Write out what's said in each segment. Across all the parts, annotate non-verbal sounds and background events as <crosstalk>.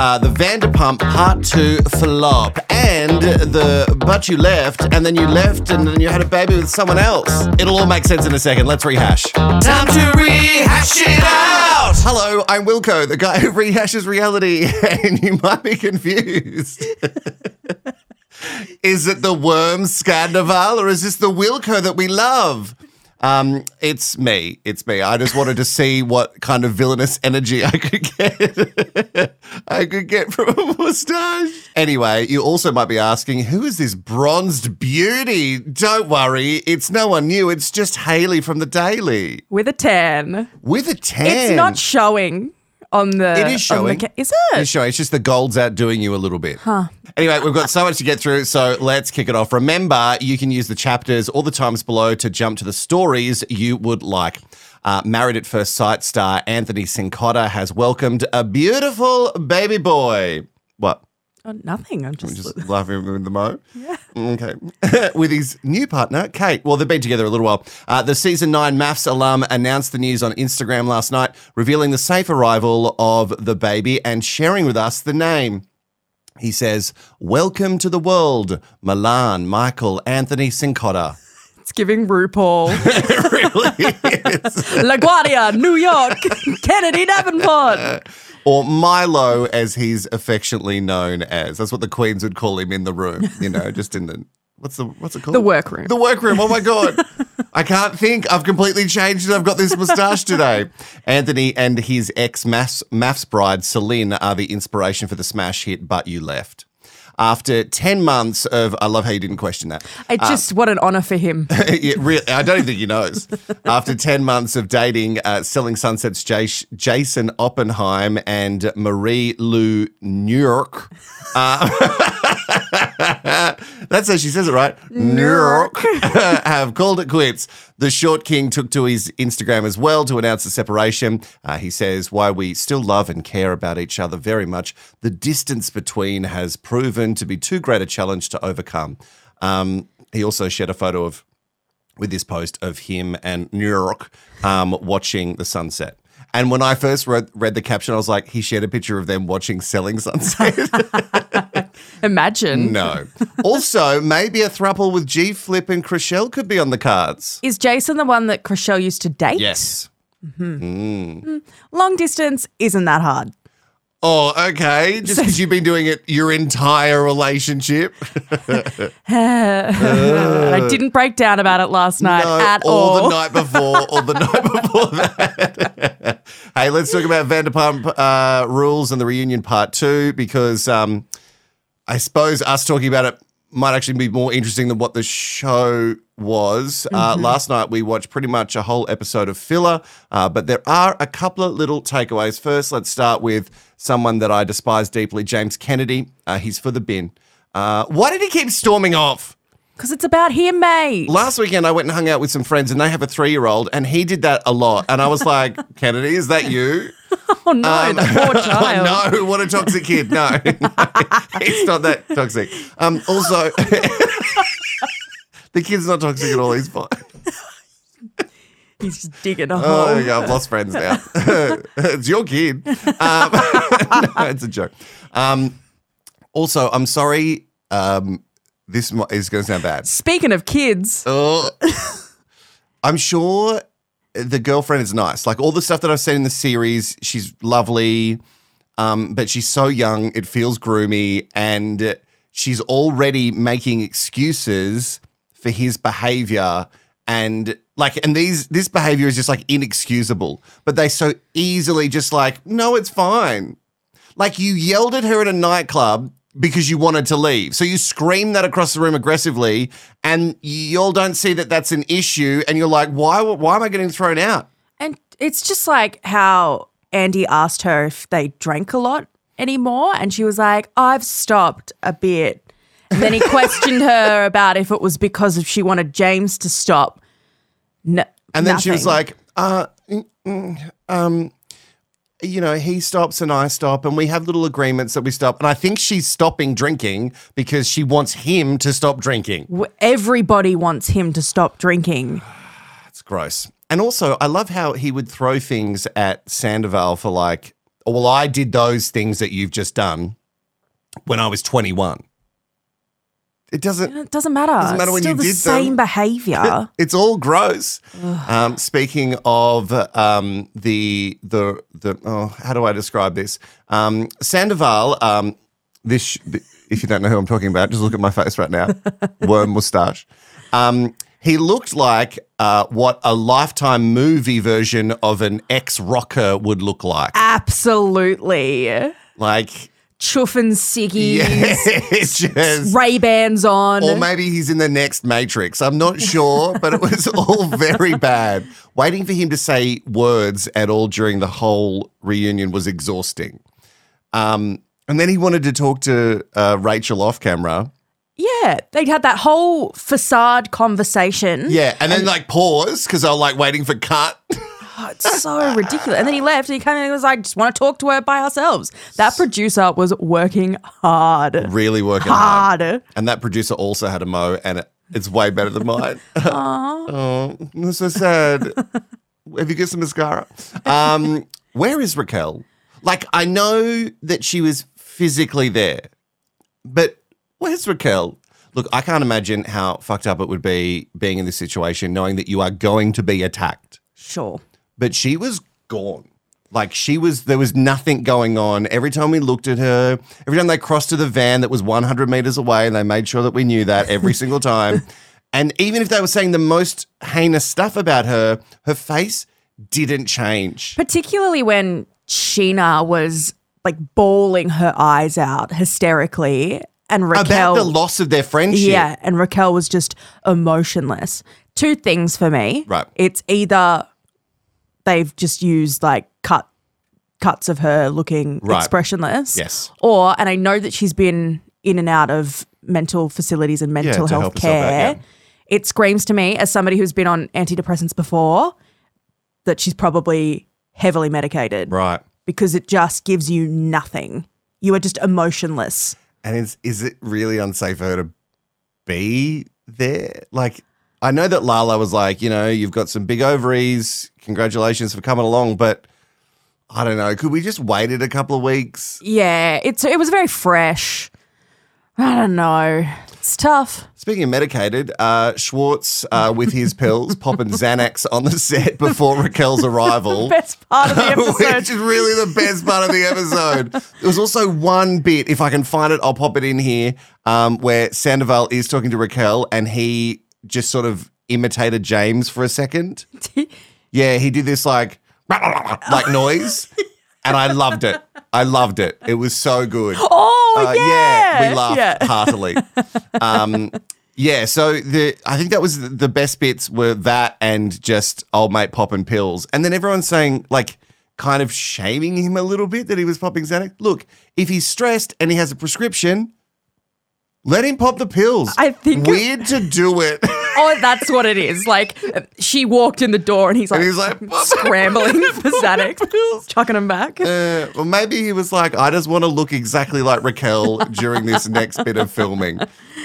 uh, the Vanderpump Part 2 flop and the But You Left, and then you left and then you had a baby with someone else. It'll all make sense in a second. Let's rehash. Time to rehash it out. Hello, I'm Wilco, the guy who rehashes reality, <laughs> and you might be confused. <laughs> is it the worm Scandoval or is this the Wilco that we love? Um, it's me. It's me. I just wanted to see what kind of villainous energy I could get. <laughs> I could get from a mustache. Anyway, you also might be asking, who is this bronzed beauty? Don't worry, it's no one new. It's just Haley from the Daily with a tan. with a tan. It's not showing on the. It is on the showing. ca- is it? It's showing. It's just the gold's outdoing you a little bit. Huh. Anyway, we've got so much to get through, so let's kick it off. Remember, you can use the chapters or the times below to jump to the stories you would like. Uh, Married at First Sight star Anthony Cincotta has welcomed a beautiful baby boy. What? Oh, nothing. I'm just. Just <laughs> laughing with the mo. Yeah. Okay. <laughs> with his new partner, Kate. Well, they've been together a little while. Uh, the season nine MAFS alum announced the news on Instagram last night, revealing the safe arrival of the baby and sharing with us the name. He says, Welcome to the world, Milan, Michael, Anthony Cincotta. It's giving RuPaul. <laughs> It really is. <laughs> LaGuardia, New York, <laughs> Kennedy Davenport. Or Milo, as he's affectionately known as. That's what the Queens would call him in the room, you know, just in the. What's the what's it called? The workroom. The workroom. Oh my god. I can't think. I've completely changed it. I've got this moustache today. Anthony and his ex MAFS, MAFS bride Celine are the inspiration for the smash hit But You Left. After 10 months of, I love how you didn't question that. It just, what an honor for him. <laughs> yeah, really, I don't even think he knows. <laughs> After 10 months of dating, uh, Selling Sunset's Jas- Jason Oppenheim and Marie Lou Nurk. Uh, <laughs> <laughs> that's how she says it, right? Nurk. <laughs> have called it quits. The Short King took to his Instagram as well to announce the separation. Uh, he says, Why we still love and care about each other very much, the distance between has proven to be too great a challenge to overcome. Um, he also shared a photo of with this post of him and New York um, watching the sunset. And when I first read, read the caption, I was like, he shared a picture of them watching Selling Sunset. <laughs> Imagine. no. Also, maybe a thruple with G Flip and Chrishell could be on the cards. Is Jason the one that Chrishell used to date? Yes. Mm-hmm. Mm. Mm. Long distance isn't that hard. Oh, okay. Just because you've been doing it your entire relationship. <laughs> I didn't break down about it last night no, at all. or the night before, or the night <laughs> before that. <laughs> hey, let's talk about Vanderpump uh, rules and the reunion part two because um, I suppose us talking about it might actually be more interesting than what the show was. Uh, last night we watched pretty much a whole episode of filler, uh, but there are a couple of little takeaways. First, let's start with someone that I despise deeply, James Kennedy. Uh, he's for the bin. Uh, why did he keep storming off? Because it's about him, mate. Last weekend, I went and hung out with some friends, and they have a three-year-old, and he did that a lot. And I was like, <laughs> "Kennedy, is that you?" <laughs> oh no, Um, the poor <laughs> child. no, what a toxic kid. No, he's not that toxic. Um, also, the kid's not toxic at all. He's fine. He's just digging a Oh, hole. there you go. I've lost friends now. it's your kid. Um, no, it's a joke. Um, also, I'm sorry. Um, this mo- is going to sound bad. Speaking of kids, Oh, <laughs> I'm sure the girlfriend is nice. Like all the stuff that I've seen in the series, she's lovely, um, but she's so young. It feels groomy, and she's already making excuses for his behavior. And like, and these this behavior is just like inexcusable. But they so easily just like, no, it's fine. Like you yelled at her at a nightclub because you wanted to leave. So you scream that across the room aggressively, and you all don't see that that's an issue. And you're like, why? Why am I getting thrown out? and it's just like how Andy asked her if they drank a lot anymore, and she was like, "I've stopped a bit." And then he <laughs> questioned her about if it was because if she wanted James to stop. No, And then she was like, uh, mm, mm, um, you know, he stops and I stop, and we have little agreements that we stop. And I think she's stopping drinking because she wants him to stop drinking. Everybody wants him to stop drinking. <sighs> It's gross. And also, I love how he would throw things at Sandoval for like, "Oh, well, I did those things that you've just done when I was 21. It doesn't. It doesn't matter. Doesn't matter It's when you the did the same them. behavior. <laughs> It's all gross. Um, speaking of um, the the the oh, how do I describe this? Um, Sandoval. Um, this if you don't know who I'm talking about, just look at my face right now. <laughs> Worm mustache. Um, he looked like uh, what a lifetime movie version of an ex rocker would look like. Absolutely. Like, Chuffing ciggies, <laughs> just. Ray Bans on. Or maybe he's in the next Matrix. I'm not <laughs> sure, but it was all very bad. Waiting for him to say words at all during the whole reunion was exhausting. Um, and then he wanted to talk to uh, Rachel off camera. yeah, they'd had that whole facade conversation. Yeah, and then like pause because I was like waiting for cut. <laughs> Oh, it's so ridiculous. And then he left and he came in and was like, just want to talk to her by ourselves. That producer was working hard. really working hard. Hard. And that producer also had a mo, and it's way better than mine. <laughs> oh, that's so sad. Have you got some mascara? Um, where is Raquel? Like, I know that she was physically there, but where's Raquel? Look, I can't imagine how fucked up it would be being in this situation, knowing that you are going to be attacked. Sure. But she was gone. Like she was, there was nothing going on. Every time we looked at her, every time they crossed to the van that was 100 meters away, and they made sure that we knew that every <laughs> single time. And even if they were saying the most heinous stuff about her, her face didn't change. Particularly when Scheana was like bawling her eyes out hysterically and Raquel. About the loss of their friendship. Yeah, and Raquel was just emotionless. Two things for me. Right. It's either they've just used like cut cuts of her looking Right. expressionless. Yes. Or and I know that she's been in and out of mental facilities and mental to health help herself out, care. yeah. It screams to me as somebody who's been on antidepressants before that she's probably heavily medicated Right. because it just gives you nothing. You are just emotionless. And is, is it really unsafe for her to be there? Like, I know that Lala was like, you know, you've got some big ovaries. Congratulations for coming along. But I don't know. Could we just wait it a couple of weeks? Yeah, it's it was very fresh. I don't know. It's tough. Speaking of medicated, uh, Schwartz uh, with his pills <laughs> popping Xanax on the set before Raquel's arrival. <laughs> Best part of the <laughs> episode. Which is really the best part of the episode. There was also one bit, if I can find it, I'll pop it in here, um, where Sandoval is talking to Raquel and he just sort of imitated James for a second. Yeah, he did this like <laughs> like noise, and I loved it. I loved it. It was so good. oh Uh, yeah, we laughed Yeah. heartily. Um, yeah, so the I think that was the- the best bits were that and just old mate popping pills, and then everyone's saying like kind of shaming him a little bit that he was popping Xanax. Look, if he's stressed and he has a prescription, let him pop the pills. I think- weird to do it. Oh, that's what it is. Like she walked in the door and he's like, And he's like, scrambling <laughs> for Xanax, pills, chucking him back. Uh, well, maybe he was like, I just want to look exactly like Raquel during this next bit of filming.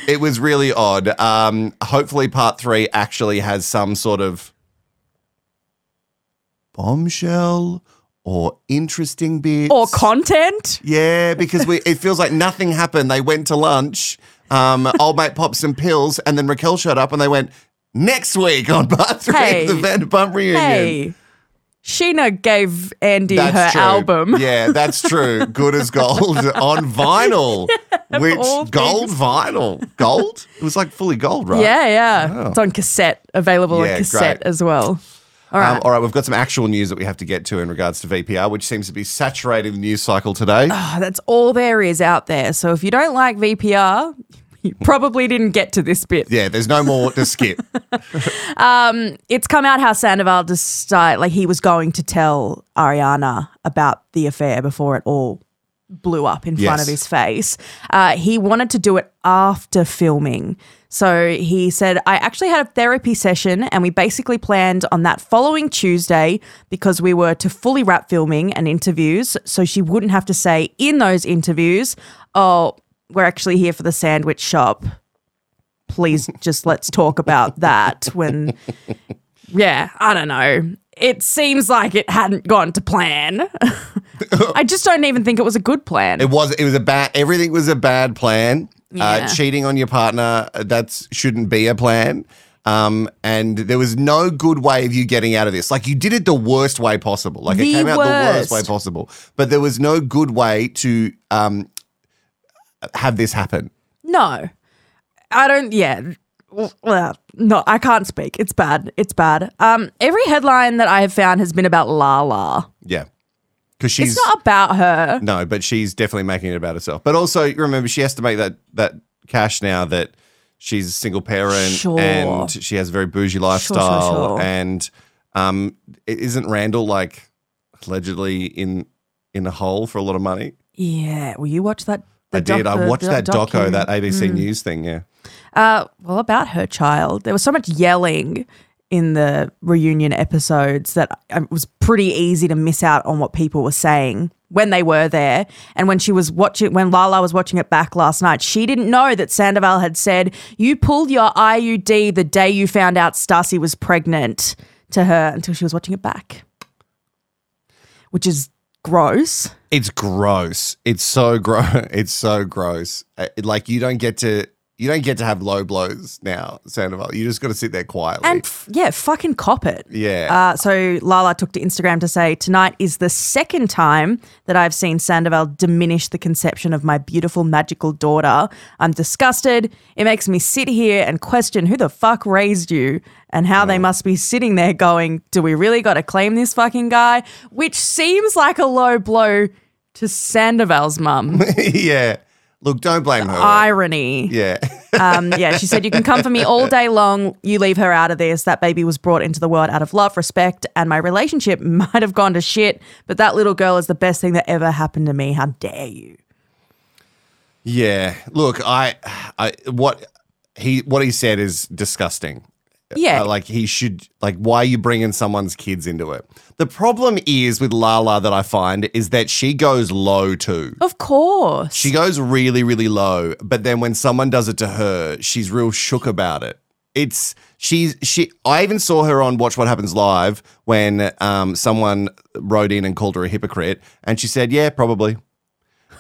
It was really odd. Um, hopefully, part three actually has some sort of bombshell or interesting bit. or content. yeah, because we it feels like nothing happened. They went to lunch. Um, old mate popped some pills, and then Raquel showed up, and they went next week on part three Hey. of the Vanderpump reunion. Hey, Scheana gave Andy That's her true. album. Yeah, that's true. Good as gold <laughs> on vinyl. which gold vinyl. Gold? It was like fully gold, right? Yeah, yeah. It's on cassette, available Yeah, on cassette great. as well. All right. Um, all right, we've got some actual news that we have to get to in regards to VPR, which seems to be saturating the news cycle today. Oh, that's all there is out there. So if you don't like VPR, <laughs> you probably didn't get to this bit. Yeah, there's no more to skip. <laughs> It's come out how Sandoval decided, like he was going to tell Ariana about the affair before it all blew up in front of his face. Uh, he wanted to do it after filming. So he said, I actually had a therapy session and we basically planned on that following Tuesday because we were to fully wrap filming and interviews. So she wouldn't have to say in those interviews, oh, we're actually here for the sandwich shop. Please just let's talk about that when, <laughs> yeah, I don't know. It seems like it hadn't gone to plan. <laughs> I just don't even think it was a good plan. It was it was a bad everything was a bad plan. Yeah. Uh, cheating on your partner that shouldn't be a plan. Um, and there was no good way of you getting out of this. Like you did it the worst way possible. Like The it came out the worst worst. way possible. But there was no good way to um have this happen. No, I don't. Yeah, no, I can't speak. It's bad. It's bad. Um, every headline that I have found has been about Lala. Yeah. Because she's It's not about her. no, but she's definitely making it about herself. But also remember she has to make that that cash now that she's a single parent Sure. and she has a very bougie lifestyle sure. and um isn't Randall like allegedly in in a hole for a lot of money? Yeah. Will you watch that? I did. I watched that doco, that ABC News thing. Yeah, Uh, well, about her child. There was so much yelling in the reunion episodes that um, it was pretty easy to miss out on what people were saying when they were there. And when she was watching, when Lala was watching it back last night, she didn't know that Sandoval had said, You pulled your IUD the day you found out Stassi was pregnant to her until she was watching it back, which is gross. it's gross. It's so gross. <laughs> It's so gross. Uh, Like you don't get to you don't get to have low blows now, Sandoval. You just got to sit there quietly. And f- yeah, fucking cop it. Yeah. Uh, so Lala took to Instagram to say, Tonight is the second time that I've seen Sandoval diminish the conception of my beautiful, magical daughter. I'm disgusted. It makes me sit here and question who the fuck raised you and how they must be sitting there going, Do we really got to claim this fucking guy? Which seems like a low blow to Sandoval's mum. <laughs> yeah. Look, don't blame her. Irony. yeah. Um, yeah, she said, You can come for me all <laughs> day long. You leave her out of this. That baby was brought into the world out of love, respect, and my relationship <laughs> might have gone to shit, but that little girl is the best thing that ever happened to me. How dare you? Yeah. Look, I, I, what he, what he said is disgusting. Yeah. Uh, like he should, like, why are you bringing someone's kids into it? The problem is with Lala that I find is that she goes low too. of course. She goes really, really low, but then when someone does it to her, she's real shook about it. It's she's she. I even saw her on Watch What Happens Live when um, someone wrote in and called her a hypocrite, and she said, "Yeah, probably." <laughs>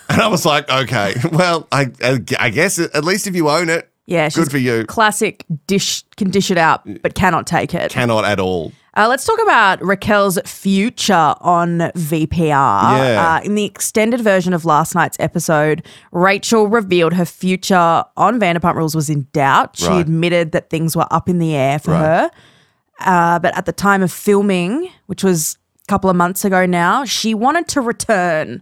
And I was like, "Okay, <laughs> well, I I, I guess at least if you own it, yeah, she's good for you." classic dish can dish it out, but cannot take it. Cannot at all. Uh, let's talk about Raquel's future on VPR. Yeah. Uh, in the extended version of last night's episode, Rachel revealed her future on Vanderpump Rules was in doubt. She Right. admitted that things were up in the air for Right. her. Uh, but at the time of filming, which was a couple of months ago now, she wanted to return.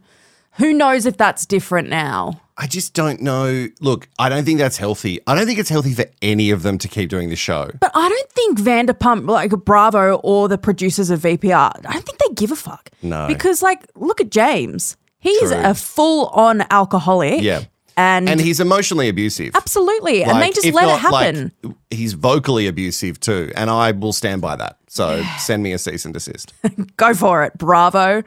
Who knows if that's different now? I just don't know. Look, I don't think that's healthy. I don't think it's healthy for any of them to keep doing the show. But I don't think Vanderpump, like Bravo or the producers of VPR, I don't think they give a fuck. No. Because, like, look at James. He's True. a full on alcoholic. Yeah. And, And he's emotionally abusive. absolutely. and they just let it not, like, happen. he's vocally abusive too, and I will stand by that. So send me a cease and desist. <laughs> Go for it. Bravo.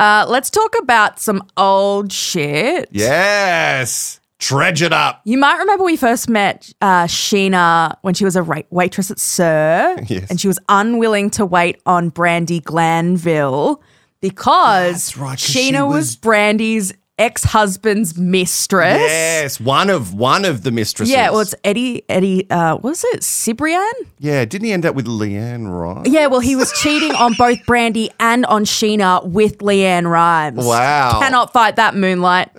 Uh, let's talk about some old shit. yes, dredge it up. You might remember we first met uh, Scheana when she was a ra- waitress at Sir, <laughs> Yes. and she was unwilling to wait on Brandi Glanville because That's right, 'cause Scheana she was, was- Brandi's ex-husband's mistress. Yes, one of one of the mistresses. Yeah, well, it's Eddie. Eddie, uh, was it Cibrian? yeah. Didn't he end up with LeAnn Right? Yeah, well, he was cheating on both Brandi and on Scheana with LeAnn Rimes. Wow. Cannot fight that moonlight. <laughs>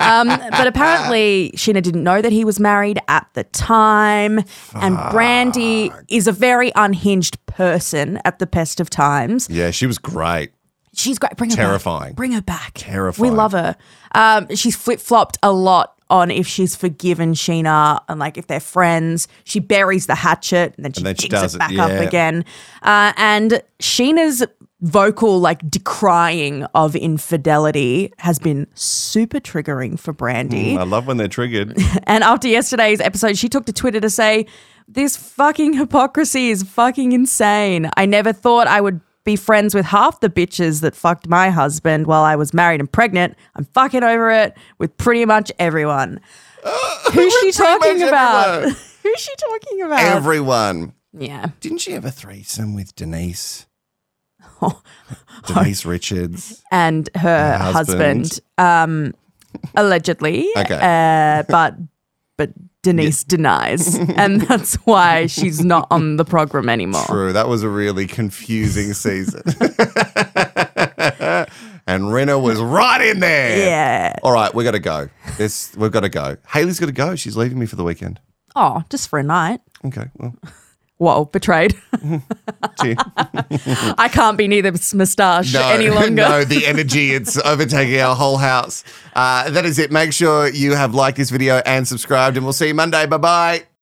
um, but apparently, Scheana didn't know that he was married at the time. And Brandi is a very unhinged person at the best of times. Yeah, she was great. She's great. Bring her Terrifying. back. Bring her back. Terrifying. We love her. Um, she's flip flopped a lot on if she's forgiven Scheana and like if they're friends. She buries the hatchet and then she then she digs does it it, back yeah. up again. Uh, and Scheana's vocal like decrying of infidelity has been super triggering for Brandi. I love when they're triggered. <laughs> And after yesterday's episode, she took to Twitter to say, This fucking hypocrisy is fucking insane. I never thought I would be friends with half the bitches that fucked my husband while I was married and pregnant. I'm fucking over it with pretty much everyone. <laughs> Who's she talking about? everyone. <laughs> Who's she talking about? Everyone. yeah. Didn't she have a threesome with Denise? <laughs> Denise Richards. And her Her husband, husband. um, allegedly. Okay. Uh, but but Denise denies. <laughs> and that's why she's not on the program anymore. True. That was a really confusing season. <laughs> and Rinna was right in there. Yeah. All right, we got to go. This we've got to go. Haley's got to go. She's leaving me for the weekend. Oh, just for a night. Okay. Well, Whoa, betrayed. <laughs> I can't be near this moustache no, any <laughs> longer. no, the energy it's overtaking our whole house. Uh, that is it. Make sure you have liked this video and subscribed, and we'll see you Monday. Bye bye.